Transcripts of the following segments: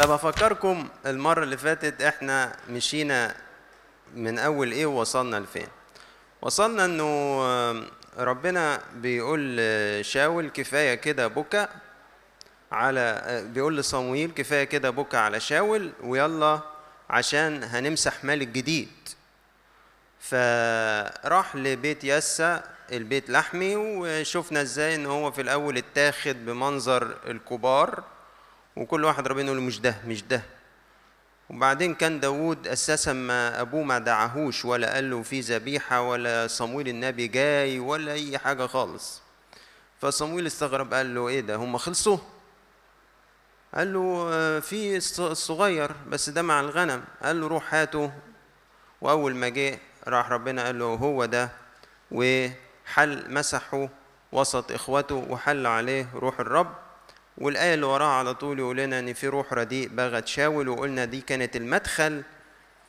طب افكركم المرة اللي فاتت إحنا مشينا من أول إيه ووصلنا لفين. وصلنا إنه آم، ربنا بيقول شاول كفاية كده بكى على آه، بيقول لصمويل كفاية كده بكى على شاول ويلا عشان هنمسح ملك جديد فراح لبيت يسا البيت لحمي وشفنا إزاي إن هو في الأول اتاخد بمنظر الكبار. وكل واحد ربنا يقول مش ده مش ده. وبعدين كان داوود أساسا ما أبوه ما دعاهوش ولا قال له في ذبيحة ولا صمويل النبي جاي ولا أي حاجة خالص. فصمويل استغرب قال له إيه ده هم خلصوا؟ قال له آه، في الص- الصغير بس ده مع الغنم. قال له روح هاته. وأول ما جه راح ربنا قال له هو ده. وحل مسحه وسط إخوته وحل عليه روح الرب. والآية اللي وراها على طول يقول لنا إن في روح رديء بغت شاول وقلنا دي كانت المدخل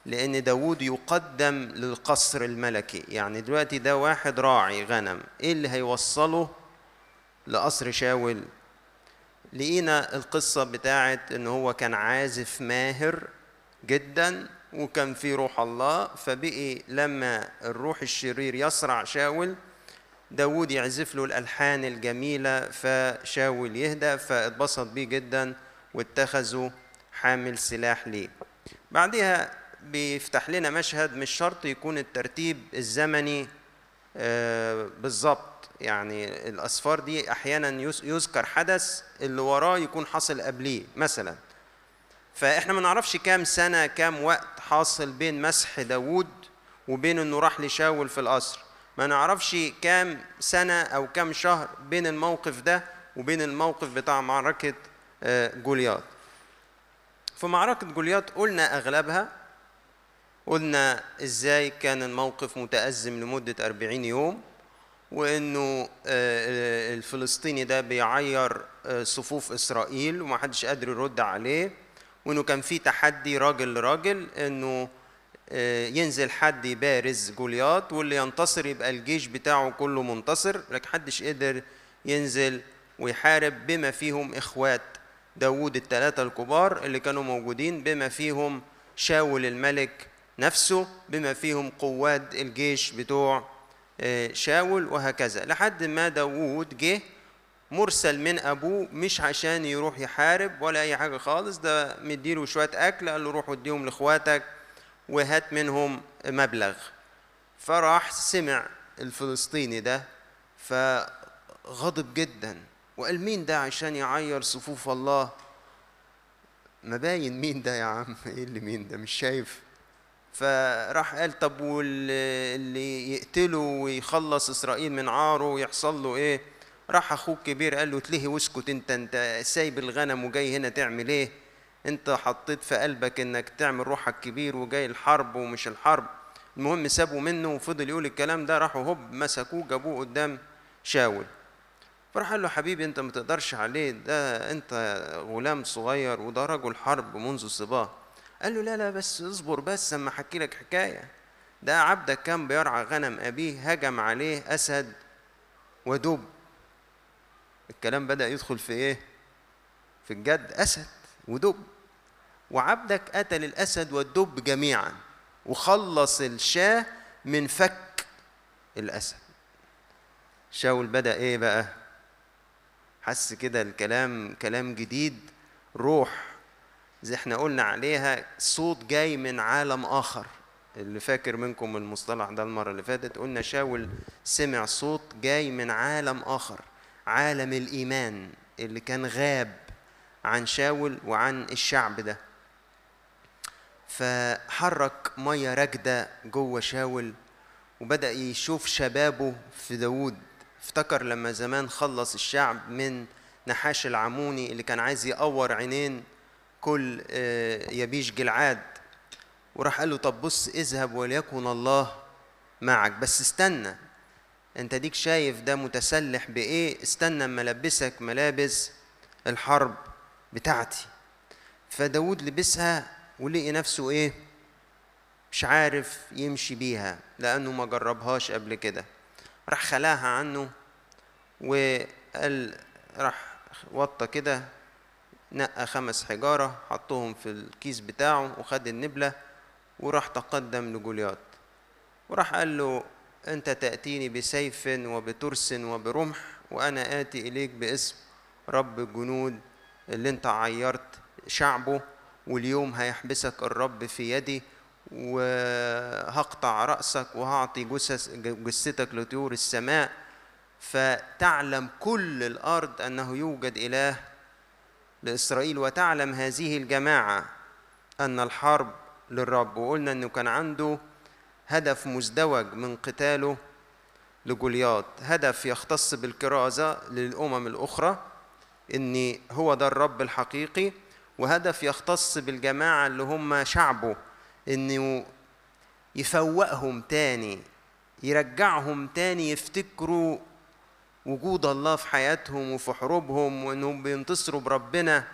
لأن داوود يقدم للقصر الملكي. يعني دلوقتي ده واحد راعي غنم إيه اللي هيوصله لقصر شاول؟ لقينا القصة بتاعت إن هو كان عازف ماهر جدا وكان في روح الله فبقي لما الروح الشرير يصرع شاول داود يعزف له الألحان الجميلة فشاول يهدى فاتبسط بيه جدا واتخذوا حامل سلاح ليه. بعدها بيفتح لنا مشهد مش شرط يكون الترتيب الزمني آه، بالظبط. يعني الأسفار دي أحيانا يذكر حدث اللي وراه يكون حصل قبليه مثلا. فإحنا ما نعرفش كام سنة كام وقت حاصل بين مسح داوود وبين إنه راح لشاول في القصر. ما نعرفش كام سنة أو كام شهر بين الموقف ده وبين الموقف بتاع معركة آه، جولياث في معركة جولياث قلنا أغلبها قلنا إزاي كان الموقف متأزم لمدة 40 يوم وإنه آه، الفلسطيني ده بيعير آه، صفوف إسرائيل ومحدش قادر يرد عليه وإنه كان في تحدي راجل لراجل آه، ينزل حد يبارز جولياط واللي ينتصر يبقى الجيش بتاعه كله منتصر لكن محدش قدر ينزل ويحارب بما فيهم إخوات داوود الثلاثة الكبار اللي كانوا موجودين بما فيهم شاول الملك نفسه بما فيهم قواد الجيش بتوع آه، شاول وهكذا. لحد ما داوود جه مرسل من أبوه مش عشان يروح يحارب ولا أي حاجة خالص ده مديله شوية أكل قال له روح اديهم لإخواتك. وهات منهم مبلغ. فراح سمع الفلسطيني ده فغضب جدا وقال مين ده عشان يعير صفوف الله؟ ما باين مين ده يا عم إيه اللي مين ده؟ مش شايف. فراح قال طب واللي اللي يقتله ويخلص إسرائيل من عاره ويحصل له إيه؟ راح أخوه الكبير قال له اتلهي واسكت أنت أنت سايب الغنم وجاي هنا تعمل إيه؟ انت حطيت في قلبك انك تعمل روحك كبير وجاي الحرب ومش الحرب. المهم سابوا منه وفضل يقول الكلام ده راحوا هوب مسكوه جابوه قدام شاول. فراح قال له حبيبي انت ما تقدرش عليه ده انت غلام صغير وده رجل حرب منذ صباه قال له لا لا بس اصبر بس اما احكي لك حكاية. ده عبدك كان بيرعى غنم أبيه هجم عليه أسد ودب. الكلام بدأ يدخل في إيه؟ في الجد أسد. ودب. وعبدك قتل الاسد والدب جميعا وخلص الشاة من فك الأسد. شاول بدأ إيه بقى؟ حس كده الكلام كلام جديد روح زي إحنا قلنا عليها صوت جاي من عالم آخر. اللي فاكر منكم المصطلح ده المرة اللي فاتت قلنا شاول سمع صوت جاي من عالم آخر عالم الإيمان اللي كان غاب. عن شاول وعن الشعب ده. فحرك مية راكده جوه شاول وبدأ يشوف شبابه في داوود. افتكر لما زمان خلص الشعب من نحاش العموني اللي كان عايز يقور عينين كل آه، يبيش جلعاد. وراح قال له طب بص اذهب وليكن الله معك. بس استنى انت ديك شايف ده متسلح بإيه؟ استنى اما البسك ملابس الحرب. بتاعتي. فداود لبسها ولقي نفسه إيه؟ مش عارف يمشي بيها لأنه ما جربهاش قبل كده. راح خلاها عنه وقال راح وطى كده نقى خمس حجارة حطهم في الكيس بتاعه وخد النبلة وراح تقدم لجولياط. وراح قال له أنت تأتيني بسيف وبترس وبرمح وأنا آتي إليك باسم رب الجنود اللي أنت عيرت شعبه واليوم هيحبسك الرب في يدي وهقطع رأسك وهعطي جثث جثتك لطيور السماء. فتعلم كل الأرض أنه يوجد إله لإسرائيل وتعلم هذه الجماعة أن الحرب للرب. وقلنا أنه كان عنده هدف مزدوج من قتاله لجولياط. هدف يختص بالكرازة للأمم الأخرى. إن هو ده الرب الحقيقي وهدف يختص بالجماعة اللي هم شعبه إنه يفوقهم تاني يرجعهم تاني يفتكروا وجود الله في حياتهم وفي حروبهم وإنهم بينتصروا بربنا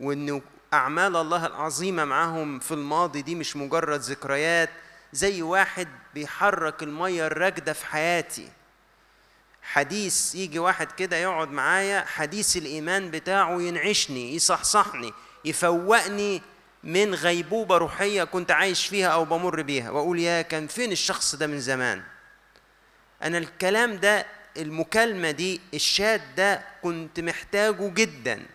وإنه أعمال الله العظيمة معاهم في الماضي دي مش مجرد ذكريات زي واحد بيحرك المية الراكدة في حياتي. حديث يجي واحد كده يقعد معايا حديث الإيمان بتاعه ينعشني يصحصحني يفوقني من غيبوبة روحية كنت عايش فيها أو بمر بيها. وأقول يا كان فين الشخص ده من زمان؟ أنا الكلام ده المكالمة دي الشات ده كنت محتاجه جدا.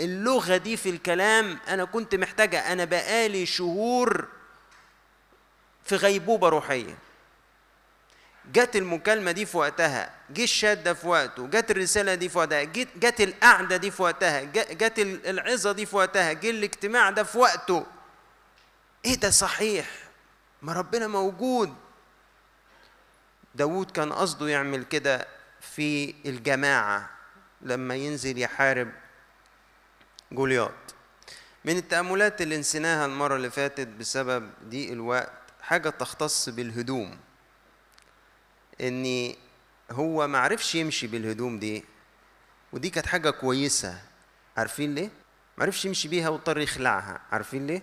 اللغة دي في الكلام أنا كنت محتاجة أنا بقالي شهور في غيبوبة روحية. جت المكالمة دي في وقتها جه الشات ده في وقته جت الرسالة دي في وقتها جت, جت القعدة دي في وقتها جت العظة دي في وقتها جه الاجتماع ده في وقته. إيه ده صحيح؟ ما ربنا موجود. داود كان قصده يعمل كده في الجماعة لما ينزل يحارب جولياط. من التأملات اللي نسيناها المرة اللي فاتت بسبب ضيق الوقت حاجة تختص بالهدوم. ان هو ما عرفش يمشي بالهدوم دي ودي كانت حاجة كويسة. عارفين ليه؟ ما عرفش يمشي بيها واضطر يخلعها. عارفين ليه؟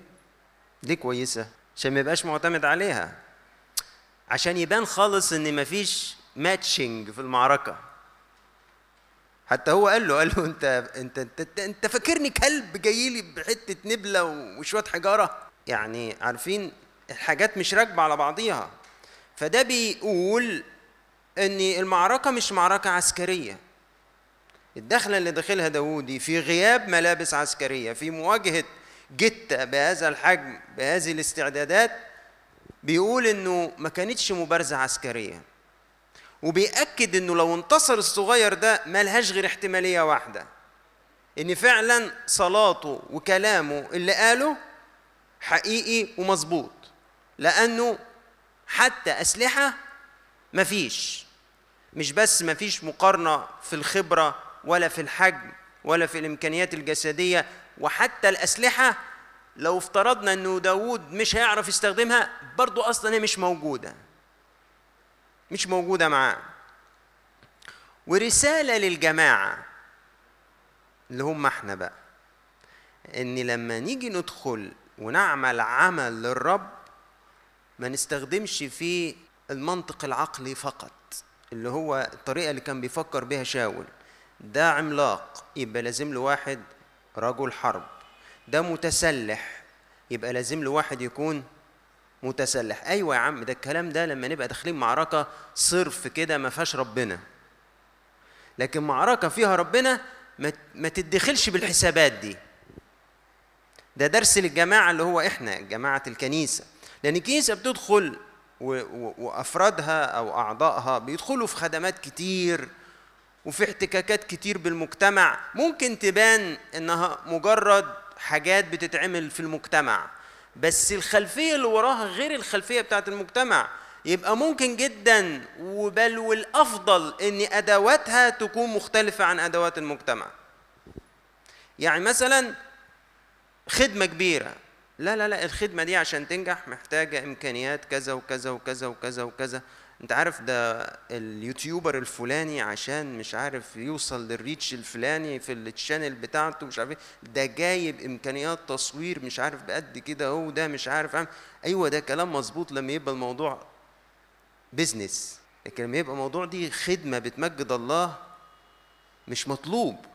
ليه كويسة؟ عشان ما يبقاش معتمد عليها. عشان يبان خالص إن مفيش ماتشنج في المعركة. حتى هو قال له قال له أنت أنت أنت, أنت فاكرني كلب جاي لي بحتة نبلة وشوية حجارة؟ يعني عارفين الحاجات مش راكبة على بعضيها. فده بيقول إن المعركة مش معركة عسكرية. الدخلة اللي داخلها داوودي في غياب ملابس عسكرية في مواجهة جتة بهذا الحجم بهذه الاستعدادات بيقول إنه ما كانتش مبارزة عسكرية. وبيأكد إنه لو انتصر الصغير ده ملهاش غير احتمالية واحدة إن فعلا صلاته وكلامه اللي قاله حقيقي ومظبوط لأنه حتى أسلحة مفيش مش بس مفيش مقارنة في الخبرة ولا في الحجم ولا في الإمكانيات الجسدية وحتى الأسلحة لو افترضنا أنه داود مش هيعرف يستخدمها برضو أصلا هي مش موجودة. مش موجودة معاه. ورسالة للجماعة اللي هم إحنا بقى إن لما نيجي ندخل ونعمل عمل للرب ما نستخدمش فيه المنطق العقلي فقط. اللي هو الطريقة اللي كان بيفكر بها شاول. ده عملاق يبقى لازم له واحد رجل حرب. ده متسلح يبقى لازم له واحد يكون متسلح. أيوه يا عم ده الكلام ده لما نبقى داخلين معركة صرف كده ما فيهاش ربنا. لكن معركة فيها ربنا ما تدخلش بالحسابات دي. ده درس للجماعة اللي هو إحنا جماعة الكنيسة. لأن الكنيسة بتدخل وأفرادها أو أعضائها بيدخلوا في خدمات كتير وفي احتكاكات كتير بالمجتمع. ممكن تبان إنها مجرد حاجات بتتعمل في المجتمع بس الخلفية اللي وراها غير الخلفية بتاعت المجتمع. يبقى ممكن جدا وبل والأفضل إن أدواتها تكون مختلفة عن أدوات المجتمع. يعني مثلا خدمة كبيرة. لا لا لا الخدمة دي عشان تنجح محتاجة إمكانيات كذا وكذا وكذا وكذا وكذا. أنت عارف ده ال YouTuber الفلاني عشان مش عارف يوصل لل reach الفلاني في ال channel بتاعته مش عارف إيه. ده جايب إمكانيات تصوير مش عارف بقد كده هو ده مش عارف عم. أيوه ده كلام مظبوط لما يبقى الموضوع business لكن لما يبقى الموضوع دي خدمة بتمجد الله مش مطلوب.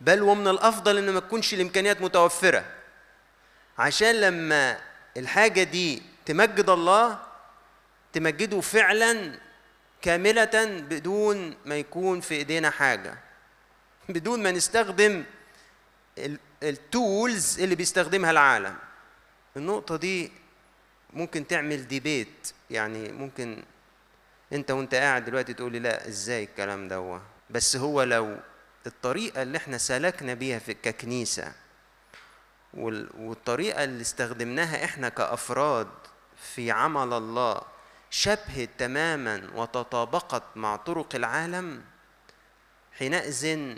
بل ومن الأفضل إن ما تكونش الإمكانيات متوفرة. عشان لما الحاجة دي تمجد الله تمجده فعلا كاملة بدون ما يكون في إيدينا حاجة. بدون ما نستخدم التولز اللي بيستخدمها العالم. النقطة دي ممكن تعمل ديبيت يعني ممكن أنت وأنت قاعد دلوقتي تقول لي لا إزاي الكلام ده بس هو لو الطريقة اللي إحنا سلكنا بيها في ككنيسة والطريقة اللي استخدمناها إحنا كأفراد في عمل الله شبهت تماما وتطابقت مع طرق العالم حينئذ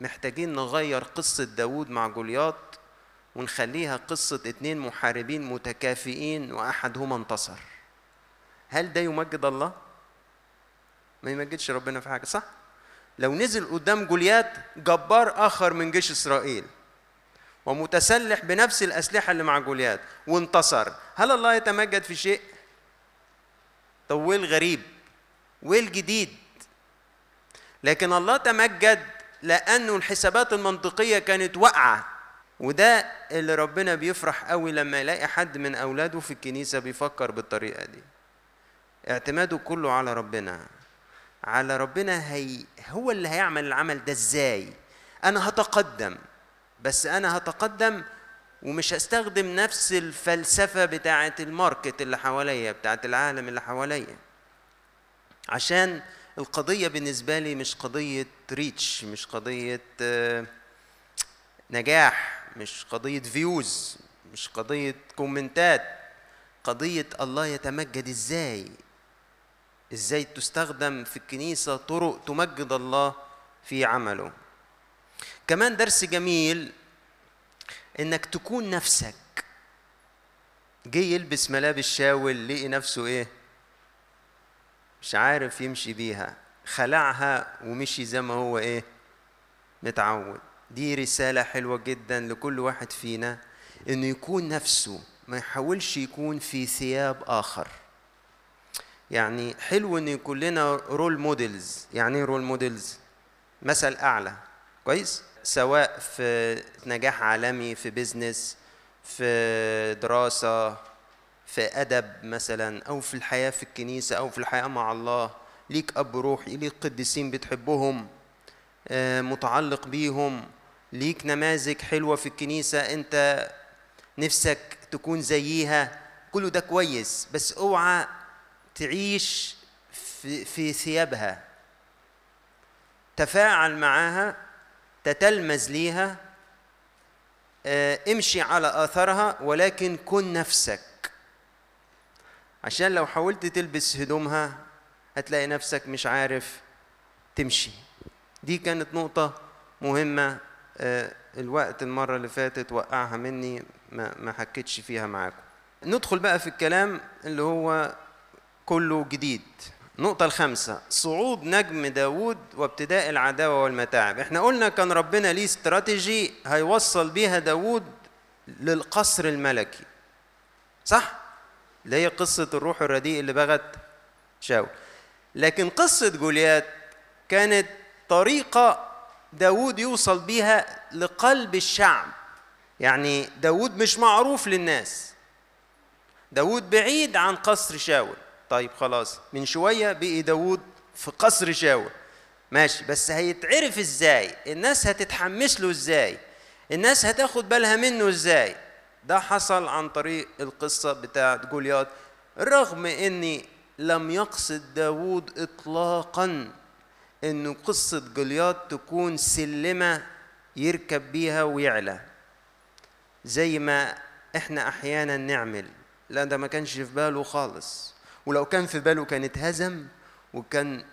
محتاجين نغير قصة داود مع جولياط ونخليها قصة اتنين محاربين متكافئين وأحدهما انتصر هل ده يمجد الله؟ ما يمجدش ربنا في حاجة صح؟ لو نزل قدام جوليات جبار آخر من جيش إسرائيل ومتسلح بنفس الأسلحة اللي مع جوليات وانتصر هل الله يتمجد في شيء؟ طب ويه الغريب؟ ويه الجديد؟ لكن الله تمجد لأنه الحسابات المنطقية كانت واقعة وده اللي ربنا بيفرح قوي لما يلاقي حد من أولاده في الكنيسة بيفكر بالطريقة دي اعتماده كله على ربنا على ربنا هي هو اللي هيعمل العمل ده إزاي أنا هتقدم بس أنا هتقدم ومش هستخدم نفس الفلسفة بتاعة ال market اللي حواليا بتاعة العالم اللي حواليا. عشان القضية بالنسبة لي مش قضية reach مش قضية نجاح مش قضية views مش قضية كومنتات قضية الله يتمجد إزاي؟ إزاي تستخدم في الكنيسة طرق تمجد الله في عمله؟ كمان درس جميل إنك تكون نفسك. جه يلبس ملابس شاول لقي نفسه إيه؟ مش عارف يمشي بيها. خلعها ومشي زي ما هو إيه؟ متعود. دي رسالة حلوة جدا لكل واحد فينا إنه يكون نفسه ما يحاولش يكون في ثياب آخر. يعني حلو إن يكون لنا role models يعني إيه role models مثل أعلى. كويس؟ سواء في نجاح عالمي في business في دراسة في أدب مثلا أو في الحياة في الكنيسة أو في الحياة مع الله. ليك أب روحي ليك قديسين بتحبهم متعلق بيهم. ليك نماذج حلوة في الكنيسة أنت نفسك تكون زيها. كله ده كويس بس أوعى تعيش في, في ثيابها. تفاعل معاها تتلمذ ليها امشي على اثرها ولكن كن نفسك. عشان لو حاولت تلبس هدومها هتلاقي نفسك مش عارف تمشي. دي كانت نقطة مهمة الوقت المرة اللي فاتت وقعها مني ما حكيتش فيها معاكم. ندخل بقى في الكلام اللي هو كله جديد. النقطة الخامسة صعود نجم داوود وابتداء العداوة والمتاعب. إحنا قلنا كان ربنا ليه استراتيجي هيوصل بيها داوود للقصر الملكي. صح؟ اللي هي قصة الروح الرديء اللي بغت شاول. لكن قصة جوليات كانت طريقة داوود يوصل بيها لقلب الشعب. يعني داوود مش معروف للناس. داوود بعيد عن قصر شاول. طيب خلاص. من شوية بقي داوود في قصر شاول ماشي بس هيتعرف إزاي؟ الناس هتتحمس له إزاي؟ الناس هتاخد بالها منه إزاي؟ ده حصل عن طريق القصة بتاعت جوليات رغم ان لم يقصد داوود اطلاقا انه قصة جوليات تكون سلمة يركب بيها ويعلى. زي ما إحنا أحيانا نعمل. لا ده ما كانش في باله خالص. ولو كان في باله كان اتهزم وكان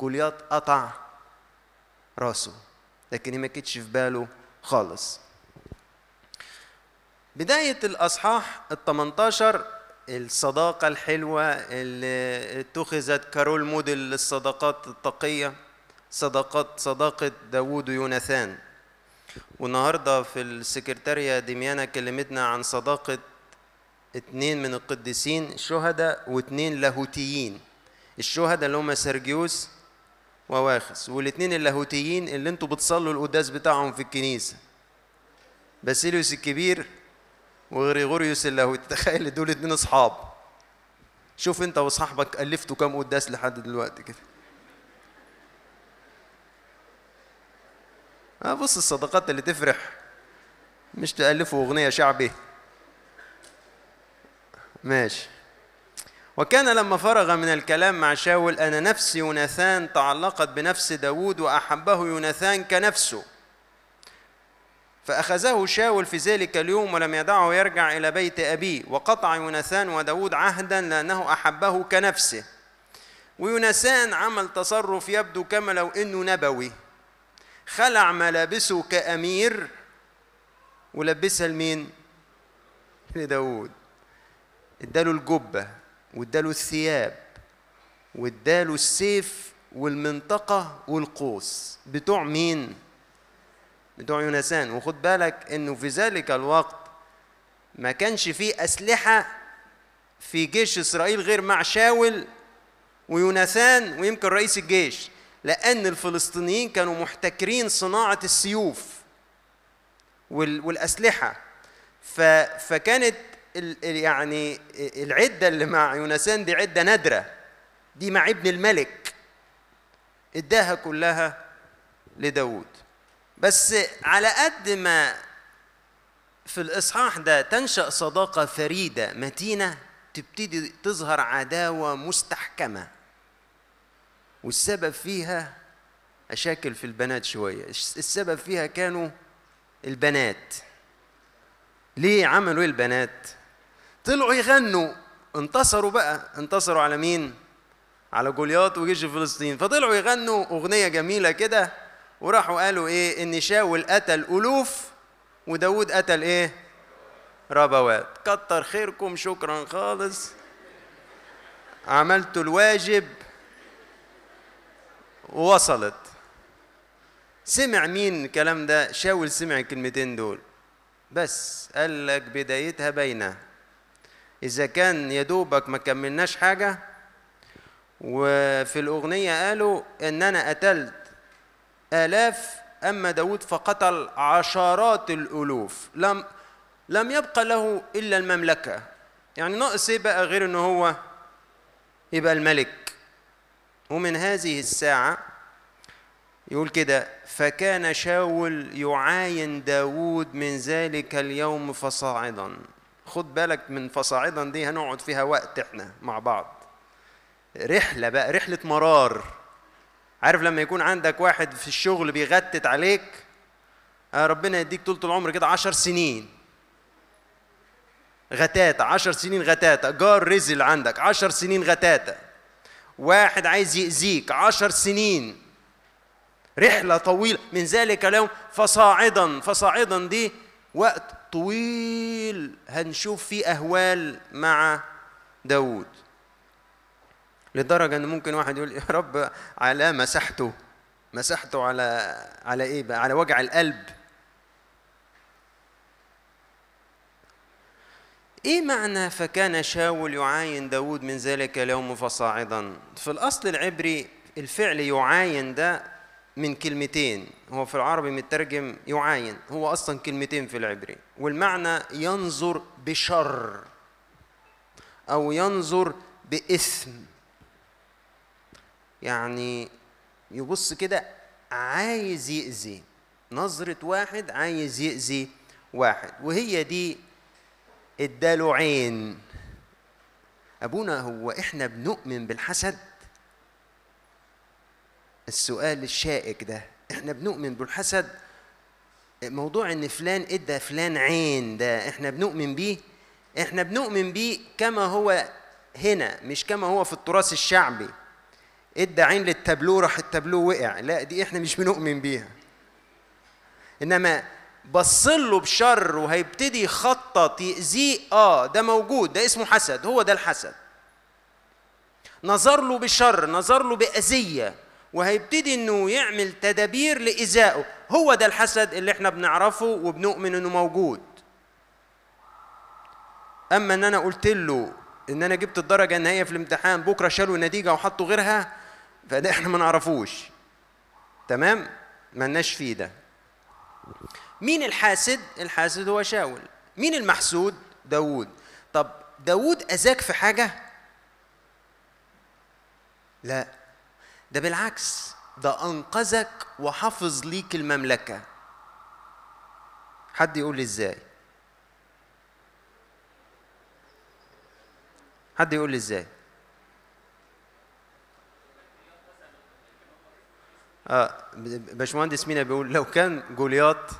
جولياط قطع راسه لكن ما كانتش في باله خالص. بداية الأصحاح ال 18 الصداقة الحلوة اللي اتخذت كرول موديل للصداقات التقية صداقات صداقة داوود ويوناثان. والنهاردة في السكرتارية دميانة كلمتنا عن صداقة اتنين من القديسين شهداء واتنين لاهوتيين. الشهداء اللي هم سرجيوس وواخس والاثنين اللاهوتيين اللي أنتوا بتصلوا القداس بتاعهم في الكنيسة. باسيليوس الكبير وغريغوريوس اللاهوتي. تخيل دول اتنين أصحاب. شوف انت وصاحبك ألفتوا كام قداس لحد دلوقتي كده. آه بص الصداقات اللي تفرح. مش تألفوا أغنية شعبي. ماشي. وكان لما فرغ من الكلام مع شاول أن نفس يوناثان تعلقت بنفس داود وأحبه يوناثان كنفسه. فأخذه شاول في ذلك اليوم ولم يدعه يرجع إلى بيت أبيه. وقطع يوناثان وداود عهدا لأنه أحبه كنفسه. ويوناثان عمل تصرف يبدو كما لو إنه نبوي. خلع ملابسه كأمير. ولبسها لمين؟ لداود اداله الجبة واداله الثياب واداله السيف والمنطقة والقوس. بتوع مين؟ بتوع يونسان. وخد بالك إنه في ذلك الوقت ما كانش فيه أسلحة في جيش إسرائيل غير مع شاول ويوناثان ويمكن رئيس الجيش لأن الفلسطينيين كانوا محتكرين صناعة السيوف والأسلحة. فكانت يعني العدة اللي مع يونسان دي عدة نادرة. دي مع ابن الملك. اداها كلها لداود بس على قد ما في الإصحاح ده تنشأ صداقة فريدة متينة تبتدي تظهر عداوة مستحكمة. والسبب فيها أشاكل في البنات شوية. السبب فيها كانوا البنات. ليه عملوا إيه البنات؟ طلعوا يغنوا انتصروا بقى انتصروا على مين؟ على جولياط وجيش فلسطين. فطلعوا يغنوا أغنية جميلة كده وراحوا قالوا إيه؟ إن شاول قتل ألوف وداود قتل إيه؟ ربوات. كتر خيركم شكرا خالص. عملتوا الواجب ووصلت سمع مين الكلام ده؟ شاول سمع الكلمتين دول. بس قال لك بدايتها باينه إذا كان يا دوبك ما كملناش حاجة. وفي الأغنية قالوا إن أنا قتلت آلاف أما داود فقتل عشرات الألوف. لم لم يبقى له إلا المملكة. يعني ناقص إيه بقى غير إن هو يبقى الملك؟ ومن هذه الساعة يقول كده فكان شاول يعاين داود من ذلك اليوم فصاعدا. خد بالك من فصاعدا دي هنقعد فيها وقت إحنا مع بعض. رحلة بقى رحلة مرار. عارف لما يكون عندك واحد في الشغل بيغتت عليك؟ آه ربنا يديك طول العمر كده عشر سنين. غتاتة عشر سنين غتاتة. جار رزل عندك عشر سنين غتاتة. واحد عايز يأذيك عشر سنين. رحلة طويلة. من ذلك اليوم فصاعدا فصاعدا دي وقت طويل هنشوف فيه أهوال مع داود لدرجة أن ممكن واحد يقول يا رب على مسحته. مسحته على على إيه بقى؟ على وجع القلب. إيه معنى فكان شاول يعاين داود من ذلك اليوم فصاعدا؟ في الأصل العبري الفعل يعاين ده من كلمتين. هو في العربي مترجم يعاين. هو أصلا كلمتين في العبري. والمعنى ينظر بشر أو ينظر بإثم. يعني يبص كده عايز يأذي. نظرة واحد عايز يأذي واحد. وهي دي اداله عين أبونا هو إحنا بنؤمن بالحسد. السؤال الشائك ده. إحنا بنؤمن بالحسد. موضوع إن فلان ادى فلان عين ده إحنا بنؤمن بيه. إحنا بنؤمن بيه كما هو هنا مش كما هو في التراث الشعبي. ادى عين للتابلو راح التابلو وقع. لا دي إحنا مش بنؤمن بيها. إنما بصله بشر وهيبتدي يخطط يأذيه آه ده موجود ده اسمه حسد هو ده الحسد. نظر له بشر نظر له بأذية. وهيبتدي إنه يعمل تدابير لإزائه. هو ده الحسد اللي إحنا بنعرفه وبنؤمن إنه موجود. أما إن أنا قلت له إن أنا جبت الدرجة النهائيه في الامتحان بكرة شالوا النتيجة وحطوا غيرها فده إحنا ما نعرفوش. تمام؟ ملناش فيه ده. مين الحاسد؟ الحاسد هو شاول. مين المحسود؟ داوود. طب داوود اذاك في حاجة؟ لا. ده بالعكس ده أنقذك وحفظ ليك المملكة. حد يقول لي إزاي؟ حد يقول لي إزاي؟ آه باشمهندس مينا بيقول لو كان جولياط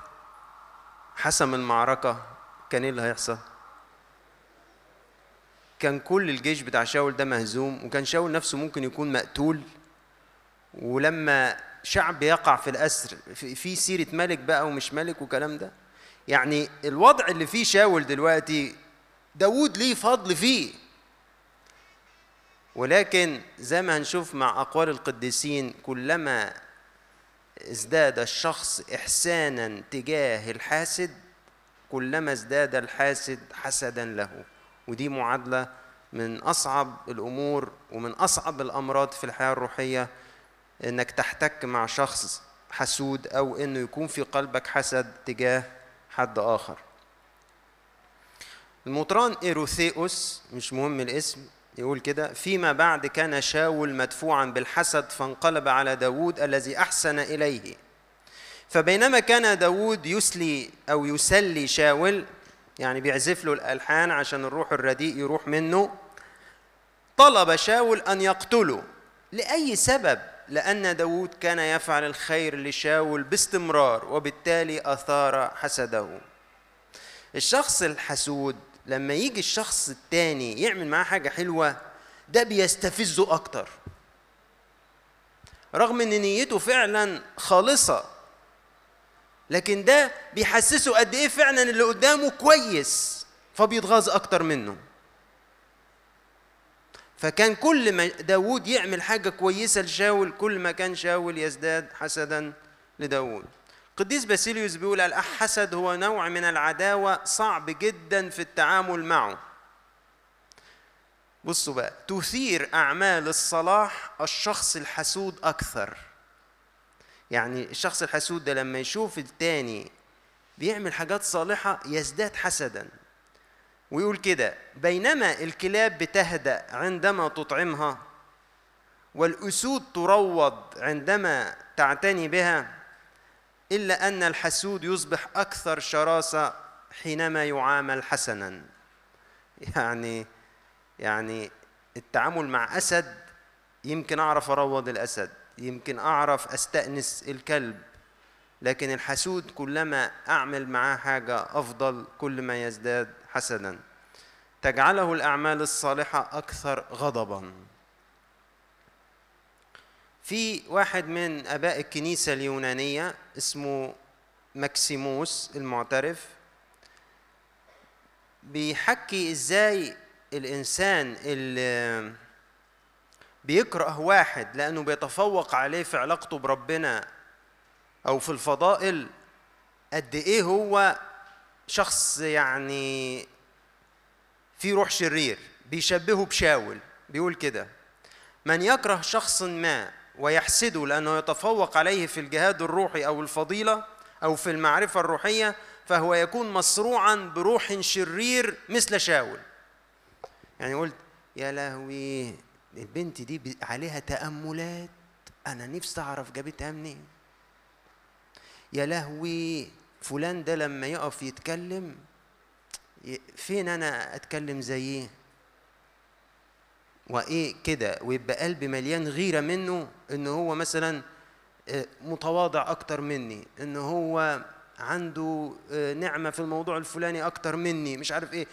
حسم المعركة كان إيه اللي هيحصل؟ كان كل الجيش بتاع شاول ده مهزوم وكان شاول نفسه ممكن يكون مقتول. ولما شعب يقع في الأسر في سيرة ملك بقى ومش ملك وكلام ده يعني الوضع اللي فيه شاول دلوقتي داود ليه فضل فيه. ولكن زي ما هنشوف مع أقوال القديسين كلما ازداد الشخص إحسانا تجاه الحاسد كلما ازداد الحاسد حسدا له. ودي معادلة من أصعب الأمور ومن أصعب الأمراض في الحياة الروحية. إنك تحتك مع شخص حسود أو إنه يكون في قلبك حسد تجاه حد آخر. المطران إيروثيوس مش مهم الاسم يقول كده فيما بعد كان شاول مدفوعا بالحسد فانقلب على داود الذي أحسن إليه. فبينما كان داود يسلي أو يسلي شاول يعني بيعزف له الألحان عشان الروح الرديء يروح منه طلب شاول أن يقتله. لأي سبب؟ لأن داود كان يفعل الخير لشاول باستمرار وبالتالي أثار حسده. الشخص الحسود لما يجي الشخص التاني يعمل معاه حاجة حلوة ده بيستفزه أكتر. رغم إن نيته فعلا خالصة لكن ده بيحسسه قد إيه فعلا اللي قدامه كويس فبيتغاظ أكتر منه. فكان كل ما داود يعمل حاجة كويسة لشاول كل ما كان شاول يزداد حسدا لداود قديس باسيليوس بيقول الحسد هو نوع من العداوة صعب جدا في التعامل معه. بصوا بقى تثير أعمال الصلاح الشخص الحسود أكثر. يعني الشخص الحسود ده لما يشوف التاني بيعمل حاجات صالحة يزداد حسدا. ويقول كده بينما الكلاب بتهدأ عندما تطعمها والأسود تروض عندما تعتني بها إلا أن الحسود يصبح أكثر شراسة حينما يعامل حسنا. يعني يعني التعامل مع أسد يمكن أعرف أروض الأسد يمكن أعرف أستأنس الكلب لكن الحسود كلما أعمل معاه حاجة أفضل كل ما يزداد حسدا. تجعله الأعمال الصالحة أكثر غضبا. في واحد من آباء الكنيسة اليونانية اسمه ماكسيموس المعترف بيحكي إزاي الإنسان اللي بيكره واحد لأنه بيتفوق عليه في علاقته بربنا أو في الفضائل قد إيه هو شخص يعني في روح شرير بيشبهه بشاول بيقول كده من يكره شخص ما ويحسده لأنه يتفوق عليه في الجهاد الروحي أو الفضيلة أو في المعرفة الروحية فهو يكون مصروعا بروح شرير مثل شاول. يعني قلت يا لهوي البنت دي عليها تأملات أنا نفسي أعرف جابتها منين؟ يا لهوي فلان ده لما يقف يتكلم فين أنا أتكلم زيه وإيه كده؟ ويبقى قلبي مليان غيرة منه إن هو مثلا متواضع أكتر مني إن هو عنده نعمة في الموضوع الفلاني أكتر مني مش عارف إيه.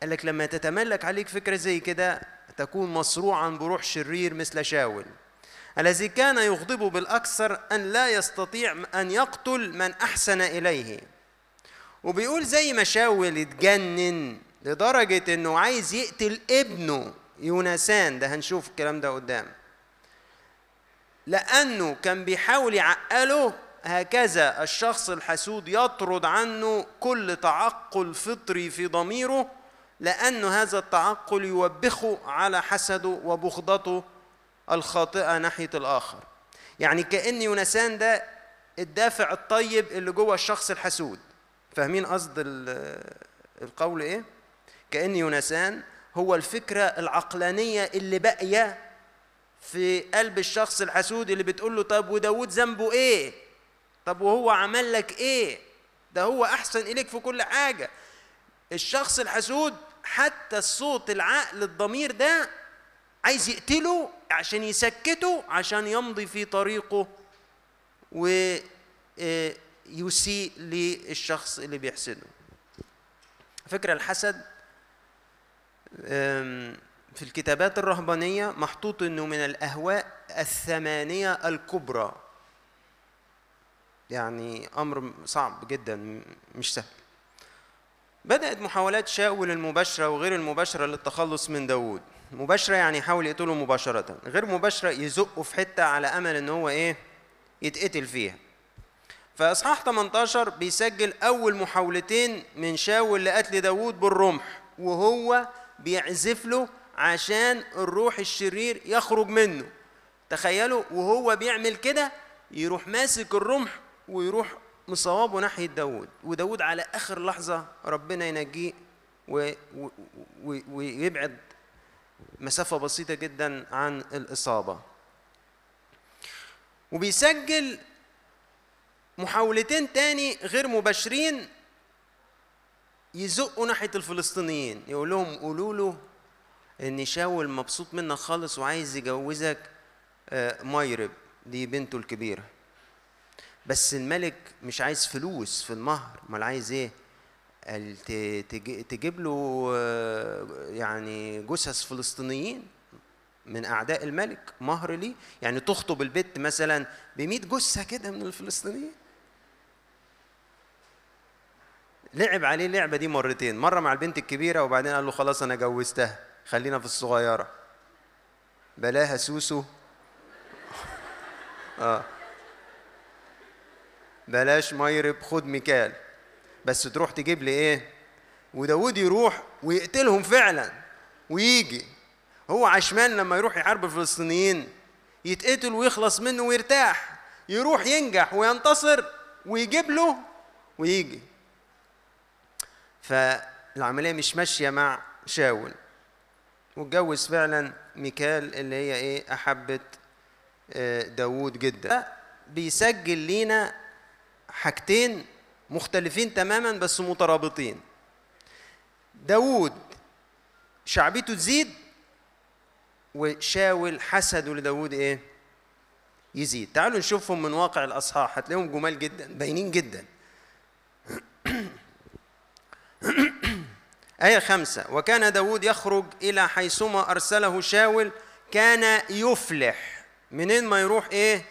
قال لك لما تتملك عليك فكرة زي كده تكون مصروعا بروح شرير مثل شاول. الذي كان يغضبه بالأكثر أن لا يستطيع أن يقتل من أحسن إليه. وبيقول زي ما شاول اتجنن لدرجة إنه عايز يقتل ابنه يونسان ده هنشوف الكلام ده قدام. لأنه كان بيحاول يعقله هكذا. الشخص الحسود يطرد عنه كل تعقل فطري في ضميره لأن هذا التعقل يوبخه على حسده وبغضته الخاطئة ناحية الآخر. يعني كأن يونسان ده الدافع الطيب اللي جوه الشخص الحسود. فاهمين قصد القول إيه؟ كأن يونسان هو الفكرة العقلانية اللي باقية في قلب الشخص الحسود اللي بتقول له طب وداود ذنبه إيه؟ طب وهو عمل لك إيه؟ ده هو أحسن إليك في كل حاجة. الشخص الحسود حتى الصوت العقل الضمير ده عايز يقتله عشان يسكته عشان يمضي في طريقه ويسيء للشخص اللي بيحسده. فكرة الحسد في الكتابات الرهبانية محطوط إنه من الأهواء الثمانية الكبرى. يعني أمر صعب جدا مش سهل. بدأت محاولات شاول المباشرة وغير المباشرة للتخلص من داوود. مباشرة يعني يحاول يقتله مباشرة غير مباشرة يزقه في حتة على أمل إن هو إيه؟ يتقتل فيها. فإصحاح 18 بيسجل أول محاولتين من شاول لقتل داوود بالرمح وهو بيعزف له عشان الروح الشرير يخرج منه. تخيلوا وهو بيعمل كده يروح ماسك الرمح ويروح مصوابه ناحية داود وداود على آخر لحظة ربنا ينجيه ويبعد مسافة بسيطة جدا عن الإصابة. وبيسجل محاولتين تاني غير مباشرين يزقوا ناحية الفلسطينيين. يقول لهم قولوا له إن شاول مبسوط منك خالص وعايز يجوزك آه، مايرب دي بنته الكبيرة. بس الملك مش عايز فلوس في المهر امال عايز إيه؟ تجيب له آه، يعني جثث فلسطينيين من أعداء الملك مهر ليه. يعني تخطب البت مثلا ب 100 جثة كده من الفلسطينيين. لعب عليه اللعبة دي مرتين مرة مع البنت الكبيرة وبعدين قال له خلاص أنا جوزتها خلينا في الصغيرة. بلاها سوسو. آه. بلاش ميرب خد ميكال. بس تروح تجيب لي إيه؟ وداود يروح ويقتلهم فعلا ويجي. هو عشمان لما يروح يحارب الفلسطينيين يتقتل ويخلص منه ويرتاح. يروح ينجح وينتصر ويجيب له ويجي. فالعملية مش ماشية مع شاول. واتجوز فعلا ميكال اللي هي إيه؟ أحبت آه، داوود جدا. بيسجل لينا حاجتين مختلفين تماما بس مترابطين. داوود شعبيته تزيد وشاول حسده لداوود إيه؟ يزيد. تعالوا نشوفهم من واقع الأصحاح هتلاقيهم جمال جدا باينين جدا. آية خمسة. وكان داود يخرج إلى حيثما أرسله شاول كان يفلح. منين ما يروح إيه؟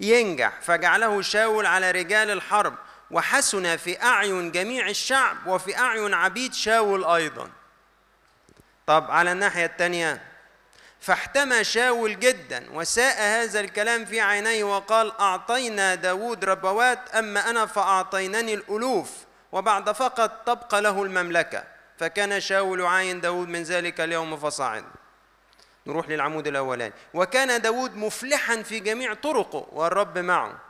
ينجح. فجعله شاول على رجال الحرب. وحسن في أعين جميع الشعب وفي أعين عبيد شاول أيضا. طب على الناحية الثانية فاحتمى شاول جدا وساء هذا الكلام في عينيه وقال أعطينا داود ربوات أما أنا فأعطينني الألوف وبعد فقط تبقى له المملكة. فكان شاول يعاين داود من ذلك اليوم فصعد نروح للعمود الأولاني. وكان داود مفلحا في جميع طرقه والرب معه.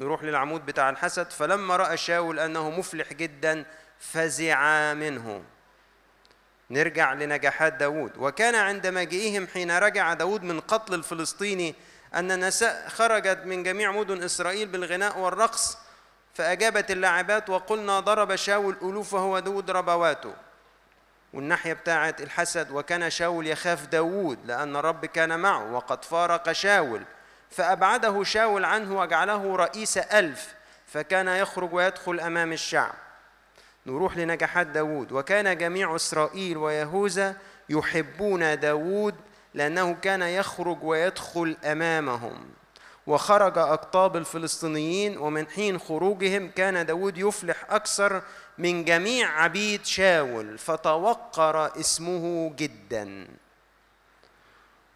نروح للعمود بتاع الحسد فلما رأى شاول أنه مفلح جدا فزع منه. نرجع لنجاحات داود وكان عند مجيئهم حين رجع داود من قتل الفلسطيني أن النساء خرجت من جميع مدن إسرائيل بالغناء والرقص فأجابت اللاعبات وقلنا ضرب شاول ألوف وهو داود ربواته. والناحية بتاعة الحسد وكان شاول يخاف داود لأن الرب كان معه وقد فارق شاول. فأبعده شاول عنه وجعله رئيس ألف فكان يخرج ويدخل أمام الشعب. نروح لنجاحات داود وكان جميع إسرائيل ويهوذا يحبون داود لأنه كان يخرج ويدخل أمامهم. وخرج أقطاب الفلسطينيين ومن حين خروجهم كان داود يفلح أكثر من جميع عبيد شاول فتوقر اسمه جدا.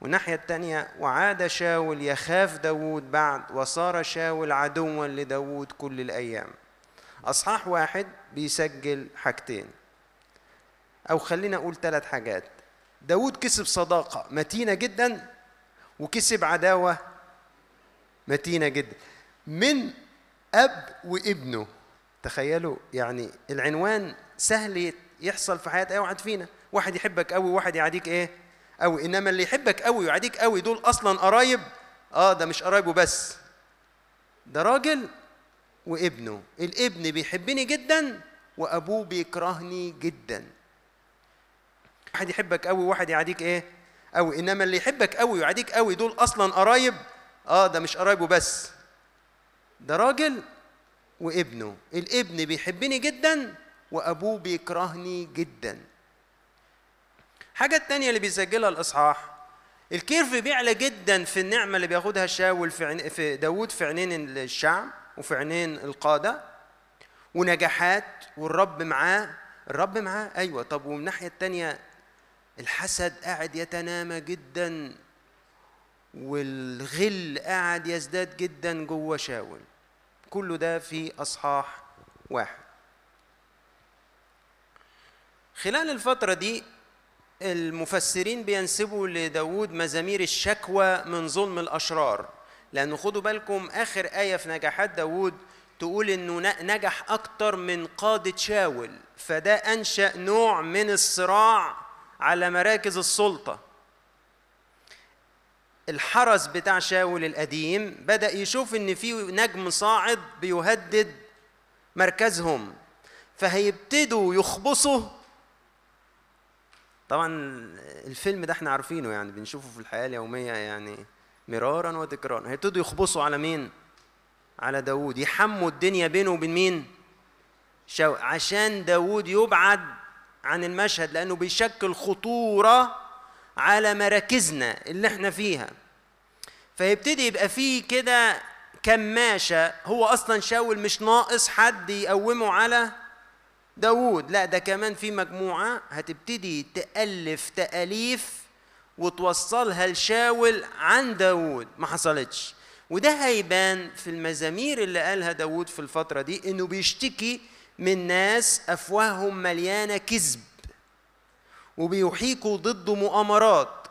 والناحية الثانية وعاد شاول يخاف داود بعد وصار شاول عدوا لداود كل الأيام. أصحاح واحد بيسجل حاجتين. أو خلينا أقول ثلاث حاجات. داود كسب صداقة متينة جدا وكسب عداوة متينة جدا. من أب وابنه. تخيلوا يعني العنوان سهل يحصل في حياة أي واحد فينا. واحد يحبك قوي وواحد يعاديك إيه؟ قوي إنما اللي يحبك قوي ويعاديك قوي دول أصلا قرايب. آه ده مش قرايبه بس. ده راجل وابنه. الابن بيحبني جدا وأبوه بيكرهني جدا. واحد يحبك قوي وواحد يعاديك إيه؟ قوي إنما اللي يحبك قوي ويعاديك قوي دول أصلا قرايب. آه ده مش قرايبه بس. ده راجل وابنه. الابن بيحبني جدا وأبوه بيكرهني جدا. حاجة التانية اللي بيسجلها الإصحاح الكيرف بيعلى جدا في النعمة اللي بياخدها شاول في, عن... في داود في عينين الشعب وفي عينين القادة ونجاحات والرب معاه الرب معاه أيوة. طب ومن الناحية التانية الحسد قاعد يتنامى جدا والغل قاعد يزداد جدا جوه شاول. كل ده في إصحاح واحد. خلال الفترة دي المفسرين بينسبوا لداود مزامير الشكوى من ظلم الأشرار. لأنه خدوا بالكم آخر آية في نجاحات داود تقول إنه نجح أكتر من قادة شاول. فده أنشأ نوع من الصراع على مراكز السلطة. الحرس بتاع شاول القديم بدأ يشوف إن في نجم صاعد بيهدد مركزهم. فهيبتدوا يخبصوا طبعا الفيلم ده إحنا عارفينه يعني بنشوفه في الحياة اليومية يعني مرارا وتكرارا هيبتدوا يخبصوا على مين؟ على داوود يحموا الدنيا بينه وبين مين؟ شاول عشان داوود يبعد عن المشهد لأنه بيشكل خطورة على مراكزنا اللي إحنا فيها فيبتدي يبقى فيه كده كماشة هو أصلا شاول مش ناقص حد يقومه على داوود لا ده كمان في مجموعة هتبتدي تألف تأليف وتوصلها لشاول عن داوود. ما حصلتش. وده هيبان في المزامير اللي قالها داوود في الفترة دي إنه بيشتكي من ناس أفواههم مليانة كذب وبيحيكوا ضده مؤامرات.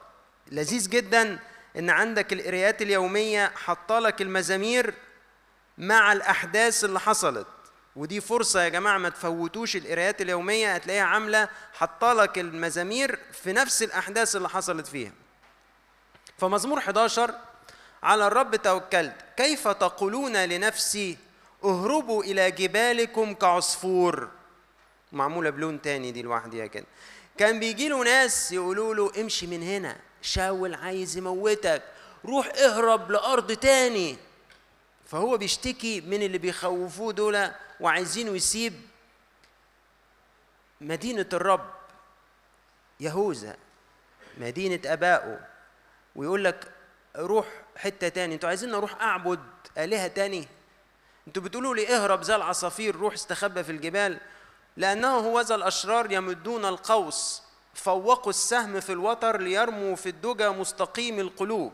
لذيذ جدا إن عندك القرايات اليومية حاطه المزامير مع الأحداث اللي حصلت. ودي فرصة يا جماعة ما تفوتوش القرايات اليومية هتلاقيها عاملة حاطه المزامير في نفس الأحداث اللي حصلت فيها. فمزمور 11 على الرب توكلت. كيف تقولون لنفسي اهربوا إلى جبالكم كعصفور؟ معمولة بلون تاني دي لوحديها كده. كان بيجي له ناس يقولوا له امشي من هنا شاول عايز يموتك روح اهرب لأرض تاني. فهو بيشتكي من اللي بيخوفوه دول وعايزينه يسيب مدينة الرب يهوذا مدينة أبائه ويقول لك روح حتة تاني. أنتوا عايزين أروح أعبد آلهة تاني؟ أنتوا بتقولوا لي اهرب زي العصافير روح استخبى في الجبال. لأنه هوذا الأشرار يمدون القوس فوقوا السهم في الوتر ليرموا في الدجى مستقيم القلوب.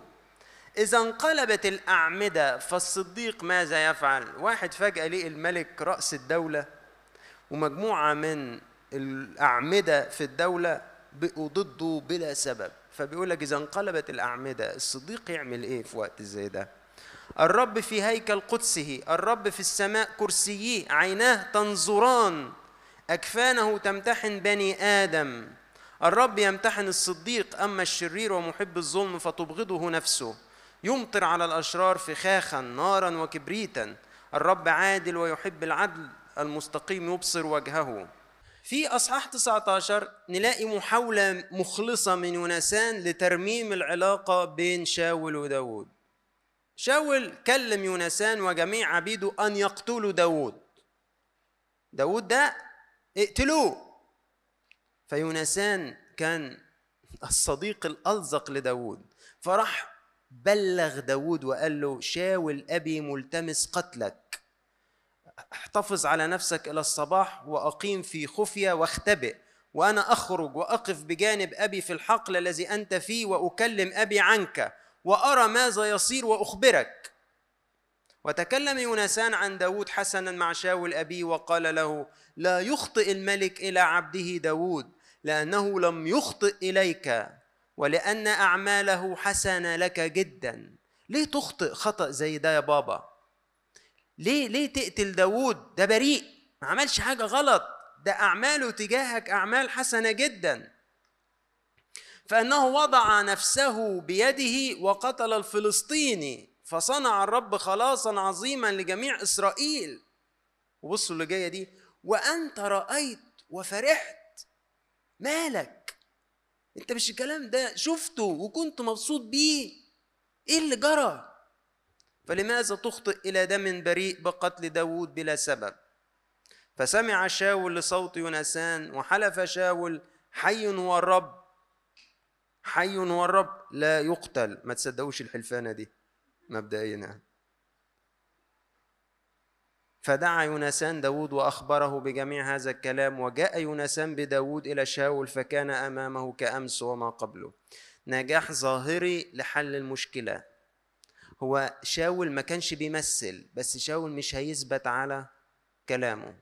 إذا انقلبت الأعمدة فالصديق ماذا يفعل؟ واحد فجأة لقي الملك رأس الدولة ومجموعة من الأعمدة في الدولة بقوا ضده بلا سبب فبيقول لك إذا انقلبت الأعمدة الصديق يعمل إيه في وقت زي ده؟ الرب في هيكل قدسه الرب في السماء كرسيه عيناه تنظران أكفانه تمتحن بني آدم الرب يمتحن الصديق أما الشرير ومحب الظلم فتبغضه نفسه يمطر على الأشرار فخاخا نارا وكبريتا. الرب عادل ويحب العدل المستقيم يبصر وجهه. في أصحاح 19 نلاقي محاولة مخلصة من يونسان لترميم العلاقة بين شاول وداود. شاول كلم يونسان وجميع عبيده أن يقتلوا داود. داود ده اقتلوه. فيونسان كان الصديق الألزق لداود. فراح بلغ داود وقال له شاول أبي ملتمس قتلك. احتفظ على نفسك إلى الصباح وأقيم في خفية واختبئ. وأنا أخرج وأقف بجانب أبي في الحقل الذي أنت فيه وأكلم أبي عنك. وأرى ماذا يصير وأخبرك. وتكلم يونسان عن داود حسنا مع شاول أبيه وقال له لا يخطئ الملك إلى عبده داود لأنه لم يخطئ إليك. ولأن أعماله حسنة لك جدا. ليه تخطئ خطأ زي ده يا بابا؟ ليه ليه تقتل داوود؟ ده بريء. ما عملش حاجة غلط. ده أعماله تجاهك أعمال حسنة جدا. فأنه وضع نفسه بيده وقتل الفلسطيني. فصنع الرب خلاصا عظيما لجميع إسرائيل. وبصوا اللي جاية دي. وأنت رأيت وفرحت. مالك؟ انت مش الكلام ده شفته وكنت مبسوط بيه. إيه اللي جرى؟ فلماذا تخطئ إلى دم بريء بقتل داود بلا سبب؟ فسمع شاول لصوت يونسان وحلف شاول حي هو الرب. حي هو الرب لا يقتل. ما تصدقوش الحلفانة دي مبدئيا. فدعا يونسان داود وأخبره بجميع هذا الكلام وجاء يونسان بداود إلى شاول فكان أمامه كأمس وما قبله. نجاح ظاهري لحل المشكلة. هو شاول ما كانش بيمثل بس شاول مش هيثبت على كلامه.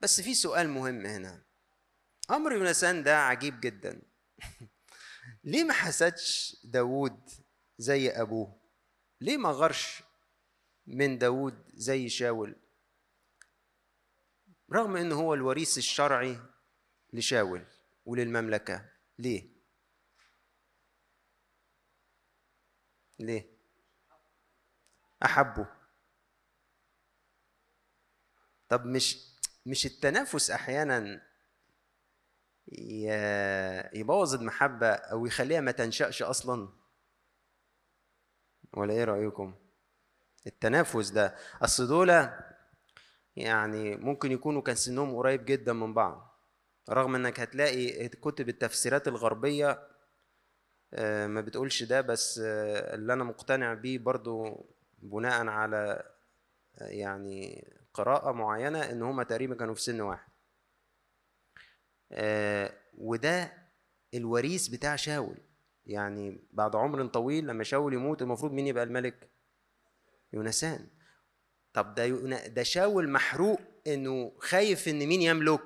بس في سؤال مهم هنا. أمر يونسان ده عجيب جدا. ليه ما حسدش داود زي أبوه؟ ليه ما غرش من داود زي شاول. رغم إنه هو الوريث الشرعي لشاول وللمملكة. ليه؟ ليه؟ أحبه. طب مش مش التنافس أحيانا يبوظ المحبة أو يخليها ما تنشأش أصلا؟ ولا إيه رأيكم؟ التنافس ده. أصل دول يعني ممكن يكونوا كان سنهم قريب جدا من بعض رغم إنك هتلاقي كتب التفسيرات الغربية آه، ما بتقولش ده بس آه، اللي أنا مقتنع بيه برضو بناء على آه، يعني قراءة معينة إن هما تقريبا كانوا في سن واحد. وده الوريث بتاع شاول. يعني بعد عمر طويل لما شاول يموت المفروض مين يبقى الملك؟ يونسان. طب ده ده شاول محروق إنه خايف إن مين يملك؟